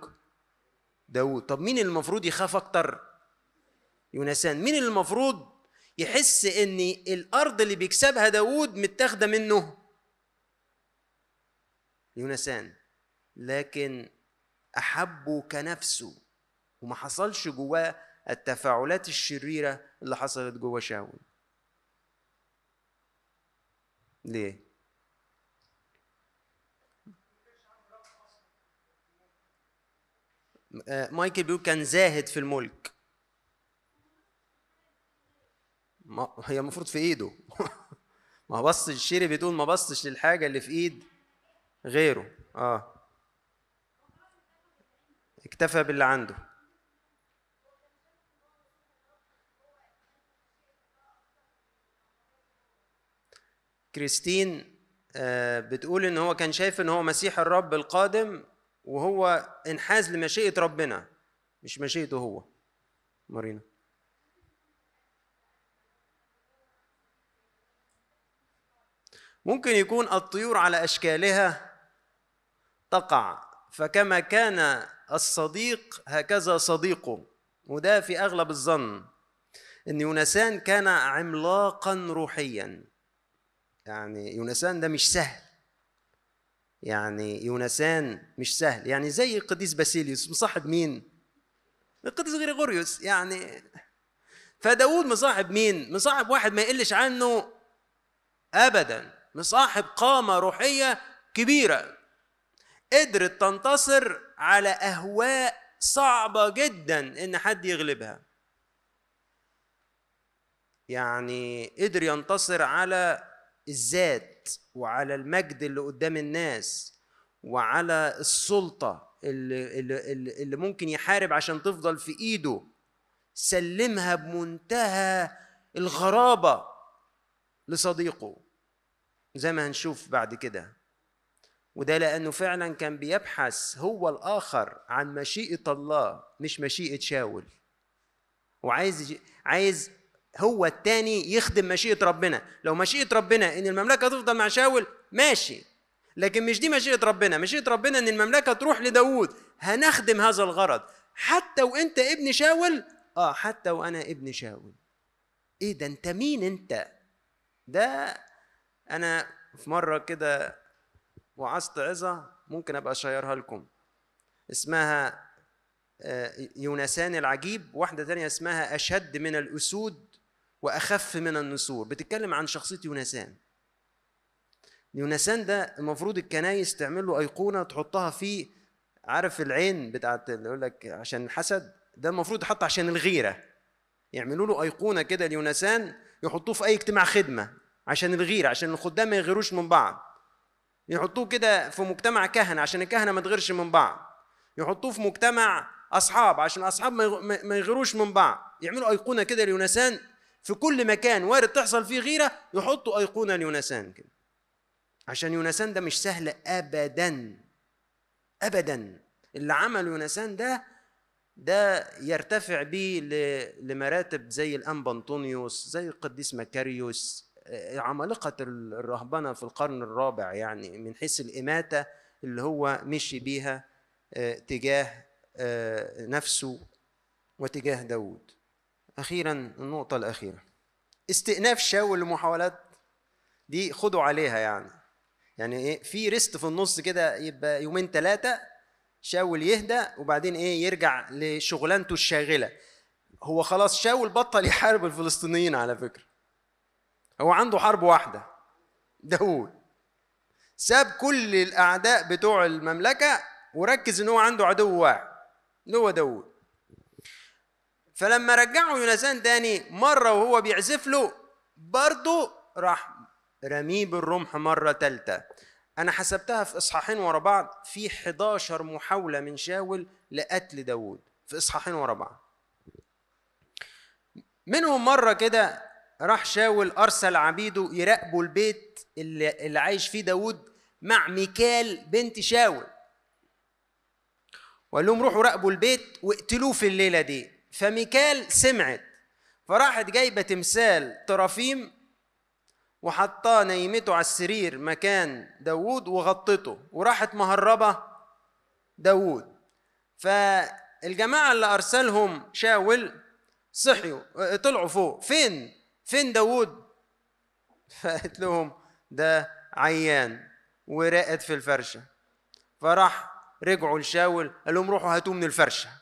داود طب مين المفروض يخاف أكتر؟ يونسان. مين اللي المفروض يحس إن الأرض اللي بيكسبها داود متاخدة منه؟ يونسان. لكن أحبه كنفسه وما حصلش جواه التفاعلات الشريرة اللي حصلت جوه شاول. ليه؟ آه، مايكل بيقول كان زاهد في الملك. ما هي المفروض في إيده. ما بصش الشيري بتقول ما بصش للحاجة اللي في إيد غيره. آه. اكتفى باللي عنده. كريستين آه، بتقول إن هو كان شايف إن هو مسيح الرب القادم وهو انحاز لمشيئة ربنا مش مشيئته هو. مارينا. ممكن يكون الطيور على أشكالها تقع فكما كان الصديق هكذا صديقه. وده في أغلب الظن إن يونسان كان عملاقا روحيا. يعني يونسان ده مش سهل. يعني يونسان مش سهل. يعني زي القديس باسيليوس مصاحب مين؟ القديس غريغوريوس. يعني فداود مصاحب مين؟ مصاحب واحد ما يقلش عنه ابدا. مصاحب قامة روحية كبيرة. قدرت تنتصر على أهواء صعبة جدا إن حد يغلبها. يعني قدر ينتصر على الذات وعلى المجد اللي قدام الناس وعلى السلطة اللي, اللي, اللي ممكن يحارب عشان تفضل في إيده سلمها بمنتهى الغرابة لصديقه. زي ما هنشوف بعد كده. وده لأنه فعلا كان بيبحث هو الآخر عن مشيئة الله مش مشيئة شاول. وعايز عايز هو التاني يخدم مشيئة ربنا. لو مشيئة ربنا إن المملكة تفضل مع شاول ماشي. لكن مش دي مشيئة ربنا. مشيئة ربنا إن المملكة تروح لداود هنخدم هذا الغرض. حتى وأنت ابن شاول؟ آه حتى وأنا ابن شاول. إيه ده؟ أنت مين أنت؟ ده أنا في مرة كده وعظت عظة ممكن أبقى أشيرها لكم. اسمها آه، يونسان العجيب. واحدة تانية اسمها أشد من الأسود. وأخف من النسور. بتتكلم عن شخصية يونسان يونسان ده المفروض الكنايس تعمل له أيقونة تحطها في عارف العين بتاعت اللي يقول لك عشان الحسد ده المفروض يحط عشان الغيرة. يعملوا له أيقونة كده ليونسان يحطوه في أي اجتماع خدمة عشان الغيرة عشان الخدام ما يغيروش من بعض. يحطوه كده في مجتمع كهنة عشان الكهنة ما تغيرش من بعض. يحطوه في مجتمع أصحاب عشان الاصحاب ما يغيروش من بعض. يعملوا أيقونة كده ليونسان في كل مكان وارد تحصل فيه غيرة يحطوا ايقونه ليونسان كده. عشان يونسان ده مش سهل ابدا ابدا. اللي عمل يونسان ده ده يرتفع بيه لمراتب زي الانبا انطونيوس زي القديس مكاريوس آه، عمالقة الرهبنة في القرن الرابع يعني من حيث الإماتة اللي هو مشي بيها آه، تجاه آه، نفسه وتجاه داود أخيرا النقطة الأخيرة. استئناف شاول لمحاولات دي خدوا عليها يعني. يعني إيه؟ في ريست في النص كده يبقى يومين ثلاثة شاول يهدى وبعدين إيه؟ يرجع لشغلانته الشاغلة. هو خلاص شاول بطل يحارب الفلسطينيين على فكرة. هو عنده حرب واحدة داود ساب كل الأعداء بتوع المملكة وركز إن هو عنده عدو واحد اللي هو داود فلما رجعوا يونسان تاني مرة وهو بيعزف له برضه راح رميه بالرمح مرة تالتة. أنا حسبتها في إصحاحين ورا بعض في 11 محاولة من شاول لقتل داود في إصحاحين ورا بعض. منهم مرة كده راح شاول أرسل عبيده يراقبوا البيت اللي, اللي عايش فيه داود مع ميكال بنت شاول. وقال لهم روحوا راقبوا البيت واقتلوه في الليلة دي. فميكال سمعت فراحت جايبة تمثال طرافيم وحطاه نيمته على السرير مكان داوود وغطته وراحت مهربة داوود. فالجماعة اللي أرسلهم شاول صحيوا طلعوا فوق. فين؟ فين داوود؟ فقالت لهم ده عيان وراقد في الفرشة. فراح رجعوا لشاول قال لهم روحوا هاتوه من الفرشة.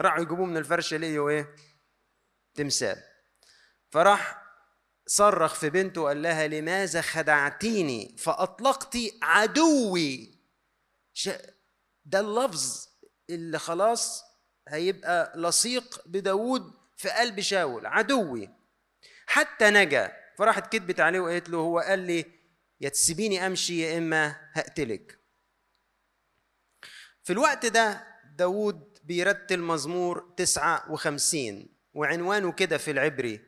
راحوا يجيبوه من الفرشه لقيوا إيه؟ تمثال. فراح صرخ في بنته وقال لها لماذا خدعتيني؟ فأطلقت عدوي. ده اللفظ اللي خلاص هيبقى لصيق بداود في قلب شاول عدوي. حتى نجا. فراحت كتبت عليه وقالت له هو قال لي يا تسيبيني أمشي يا إما هقتلك. في الوقت ده داود بيرتل مزمور 59 وعنوانه كده في العبري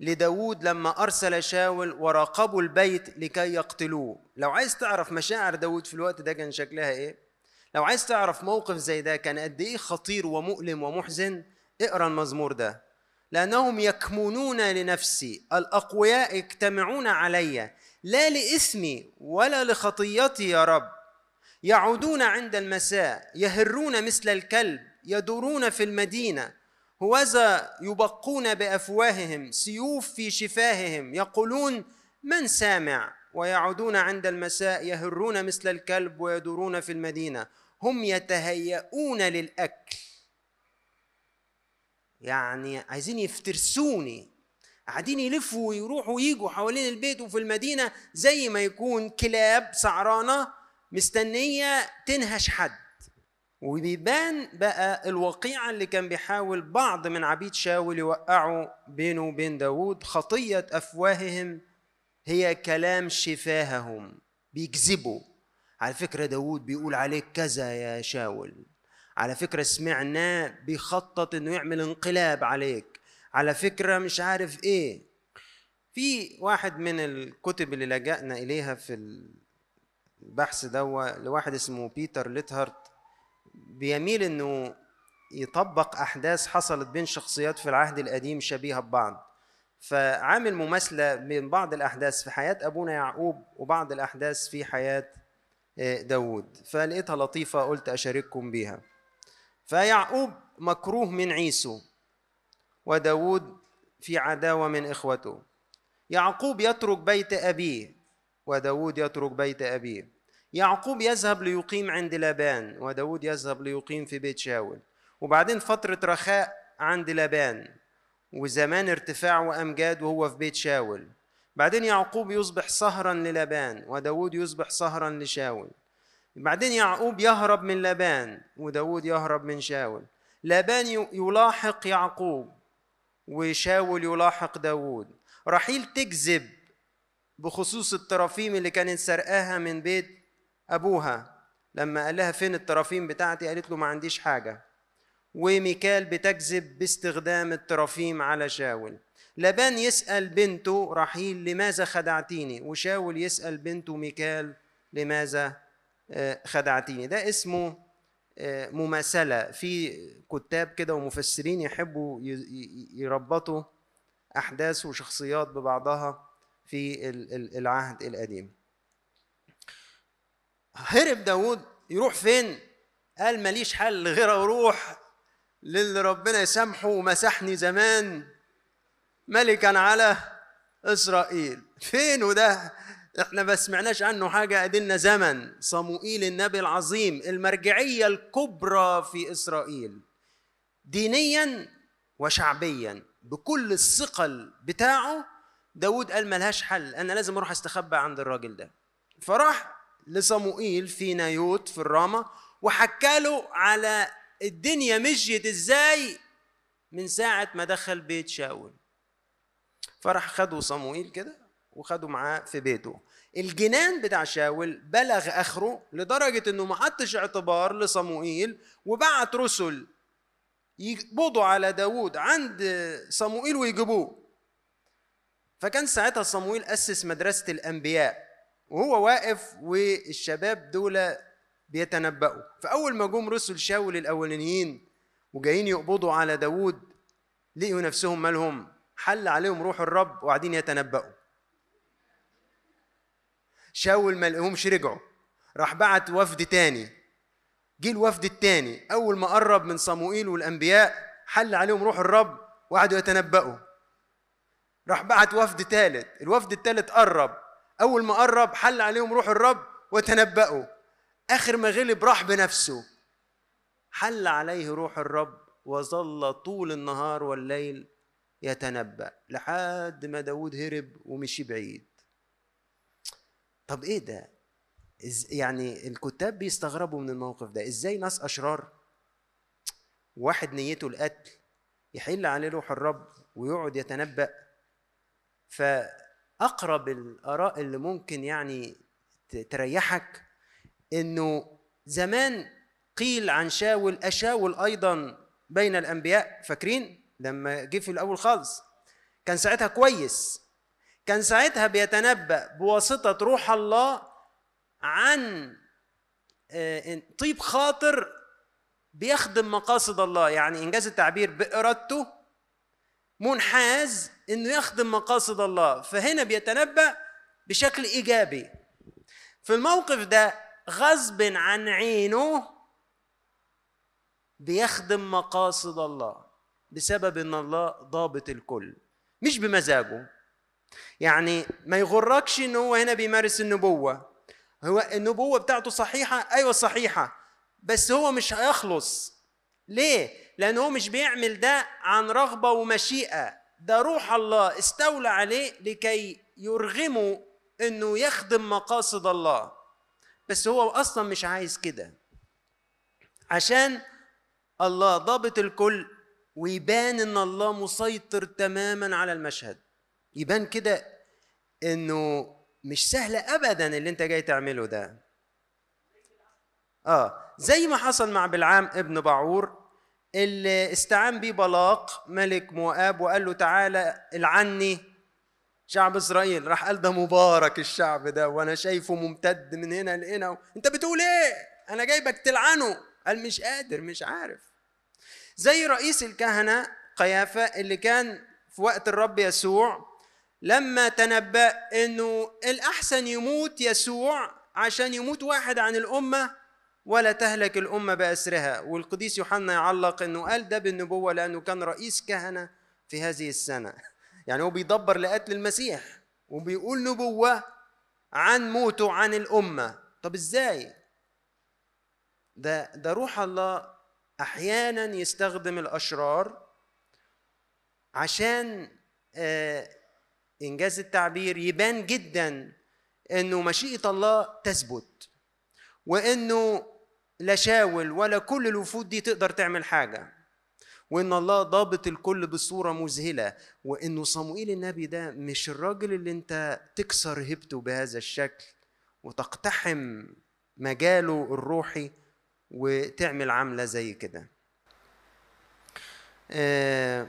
لداود لما أرسل شاول وراقبوا البيت لكي يقتلوه. لو عايز تعرف مشاعر داود في الوقت ده كان شكلها إيه؟ لو عايز تعرف موقف زي ده كان قد إيه خطير ومؤلم ومحزن اقرأ المزمور ده. لأنهم يكمنون لنفسي الأقوياء يجتمعون علي لا لإثمي ولا لخطيتي يا رب. يعودون عند المساء يهرون مثل الكلب يدورون في المدينة. هوذا يبقون بأفواههم سيوف في شفاههم. يقولون من سامع؟ ويعودون عند المساء يهرون مثل الكلب ويدورون في المدينة. هم يتهيئون للأكل. يعني عايزين يفترسوني. قاعدين يلفوا ويروحوا ويجوا حوالين البيت وفي المدينة زي ما يكون كلاب سعرانة مستنية تنهش حد. وبيبان بقى الوقيعة اللي كان بيحاول بعض من عبيد شاول يوقعوا بينه وبين داود خطية أفواههم هي كلام شفاههم. بيكذبوا. على فكرة داود بيقول عليك كذا يا شاول. على فكرة سمعناه بيخطط إنه يعمل انقلاب عليك. على فكرة مش عارف إيه. في واحد من الكتب اللي لجأنا إليها في البحث دوا لواحد اسمه بيتر ليتهارت بيميل إنه يطبق أحداث حصلت بين شخصيات في العهد القديم شبيهة ببعض. فعامل مماثلة بين بعض الأحداث في حياة أبونا يعقوب وبعض الأحداث في حياة آه، داود فلقيتها لطيفة قلت أشارككم بيها. فيعقوب مكروه من عيسو وداود في عداوة من إخوته. يعقوب يترك بيت أبيه وداود يترك بيت أبيه. يعقوب يذهب ليقيم عند لابان وداود يذهب ليقيم في بيت شاول. وبعدين فترة رخاء عند لابان وزمان ارتفاع وأمجاد وهو في بيت شاول. بعدين يعقوب يصبح سهرا للابان وداود يصبح سهرا لشاول. بعدين يعقوب يهرب من لابان وداود يهرب من شاول. لابان يلاحق يعقوب وشاول يلاحق داود. رحيل تكذب بخصوص الترافيم اللي كانت سرقاها من بيت أبوها لما قال لها فين الترافيم بتاعتي؟ قالت له ما عنديش حاجة. وميكال بتكذب باستخدام الترافيم على شاول. لبان يسأل بنته رحيل لماذا خدعتيني؟ وشاول يسأل بنته ميكال لماذا آه، خدعتيني؟ ده اسمه آه، مماثلة. في كتاب كده ومفسرين يحبوا يربطوا أحداث وشخصيات ببعضها في العهد القديم. هرب داود يروح فين؟ قال ماليش حل غير أروح للي ربنا يسامحه ومسحني زمان ملكا على إسرائيل. فين وده؟ إحنا ما سمعناش عنه حاجة ادلنا زمن. صموئيل النبي العظيم المرجعية الكبرى في إسرائيل. دينيا وشعبيا بكل الثقل بتاعه داود قال ملهاش حل. أنا لازم أروح أستخبى عند الراجل ده. فراح لصموئيل في نايوت في الرامة وحكاله على الدنيا مشيت إزاي من ساعة ما دخل بيت شاول. فراح خدوا صموئيل كده وخدوا معاه في بيته. الجنان بتاع شاول بلغ آخره لدرجة إنه ما حطش اعتبار لصموئيل وبعت رسل يقبضوا على داوود عند صموئيل ويجيبوه. فكان ساعتها صموئيل أسس مدرسة الأنبياء. وهو واقف والشباب دول بيتنبأوا. فأول ما جم رسل شاول الأولانيين وجايين يقبضوا على داوود لقوا نفسهم مالهم حل عليهم روح الرب وقاعدين يتنبأوا. شاول ما لقيهمش رجعوا راح بعت وفد تاني. جه الوفد التاني أول ما قرب من صموئيل والأنبياء حل عليهم روح الرب وقعدوا يتنبأوا. راح بعت وفد تالت الوفد التالت قرب أول ما قرب حل عليهم روح الرب وتنبأوا. آخر ما غلب راح بنفسه. حل عليه روح الرب وظل طول النهار والليل يتنبأ لحد ما داود هرب ومشي بعيد. طب إيه ده؟ يعني الكتاب بيستغربوا من الموقف ده. إزاي ناس أشرار واحد نيته القتل يحل عليه روح الرب ويقعد يتنبأ؟ فأقرب الآراء اللي ممكن يعني تريحك إنه زمان قيل عن شاول أشاول أيضا بين الأنبياء فاكرين؟ لما جه في الأول خالص. كان ساعتها كويس. كان ساعتها بيتنبأ بواسطة روح الله عن آه، طيب خاطر بيخدم مقاصد الله. يعني إنجاز التعبير بإرادته منحاز إنه يخدم مقاصد الله. فهنا بيتنبأ بشكل إيجابي. في الموقف ده غصب عن عينه بيخدم مقاصد الله بسبب إن الله ضابط الكل مش بمزاجه. يعني ما يغركش إن هو هنا بيمارس النبوة. هو النبوة بتاعته صحيحة؟ أيوه صحيحة. بس هو مش هيخلص. ليه؟ لأن هو مش بيعمل ده عن رغبة ومشيئة. ده روح الله استولى عليه لكي يرغمه إنه يخدم مقاصد الله. بس هو أصلا مش عايز كده. عشان الله ضابط الكل ويبان إن الله مسيطر تماما على المشهد. يبان كده إنه مش سهل ابدا اللي أنت جاي تعمله ده. آه زي ما حصل مع بلعام ابن بعور اللي استعان بيه بلاق ملك مواب وقال له تعالى العني. شعب إسرائيل راح قال ده مبارك الشعب ده وأنا شايفه ممتد من هنا لهنا. أنت بتقول إيه؟ أنا جايبك تلعنه. قال مش قادر مش عارف. زي رئيس الكهنة قيافة اللي كان في وقت الرب يسوع لما تنبأ إنه الأحسن يموت يسوع عشان يموت واحد عن الأمة ولا تهلك الأمة بأسرها. والقديس يوحنا يعلق أنه قال ده بالنبوة لأنه كان رئيس كهنة في هذه السنة. يعني هو بيدبر لقتل المسيح وبيقول نبوة عن موته عن الأمة. طب إزاي؟ ده ده روح الله أحيانا يستخدم الأشرار عشان آه إنجاز التعبير يبان جدا إنه مشيئة الله تثبت وإنه لا شاول ولا كل الوفود دي تقدر تعمل حاجة. وإن الله ضابط الكل بصورة مذهلة وإنه صموئيل النبي ده مش الراجل اللي أنت تكسر هبته بهذا الشكل وتقتحم مجاله الروحي وتعمل عملة زي كده. آه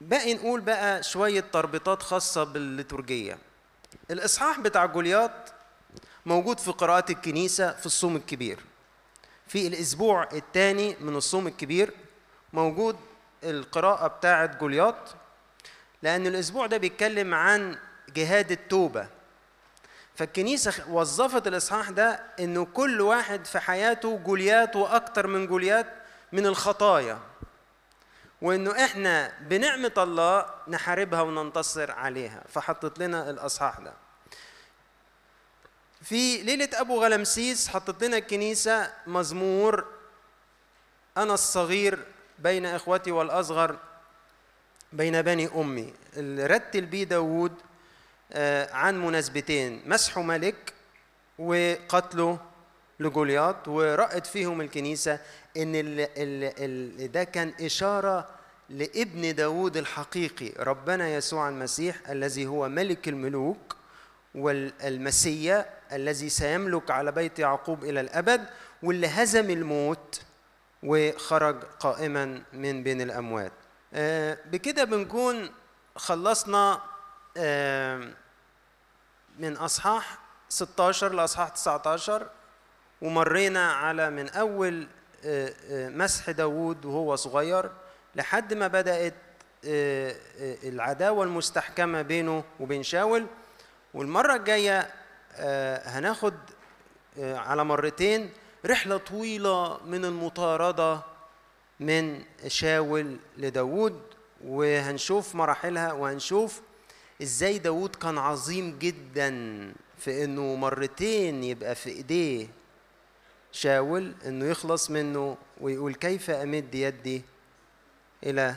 باقي نقول بقى شوية تربيطات خاصة بالليتورجية. الإصحاح بتاع جولياط موجود في قراءات الكنيسة في الصوم الكبير. في الأسبوع الثاني من الصوم الكبير موجود القراءة بتاعة جولياط لأن الأسبوع ده بيتكلم عن جهاد التوبة. فالكنيسة وظفت الإصحاح ده إنه كل واحد في حياته جوليات وأكتر من جوليات من الخطايا وإنه إحنا بنعمة الله نحاربها وننتصر عليها. فحطت لنا الأصحاح ده. في ليلة أبو غلمسيس حطت لنا الكنيسة مزمور. أنا الصغير بين إخوتي والأصغر بين بني أمي. رتل بيه داوود عن مناسبتين مسحه ملك وقتله لجولياط ورأت فيهم الكنيسة إن ده كان إشارة لابن داوود الحقيقي ربنا يسوع المسيح الذي هو ملك الملوك. والمسيا الذي سيملك على بيت يعقوب إلى الأبد واللي هزم الموت وخرج قائما من بين الأموات. بكده بنكون خلصنا من أصحاح 16 لأصحاح 19 ومرينا على من أول مسح داوود وهو صغير لحد ما بدأت العداوة المستحكمة بينه وبين شاول. والمرة الجاية هناخد على مرتين رحلة طويلة من المطاردة من شاول لداود وهنشوف مراحلها وهنشوف إزاي داود كان عظيم جدا في إنه مرتين يبقى في إيديه شاول إنه يخلص منه ويقول كيف أمد يدي إلى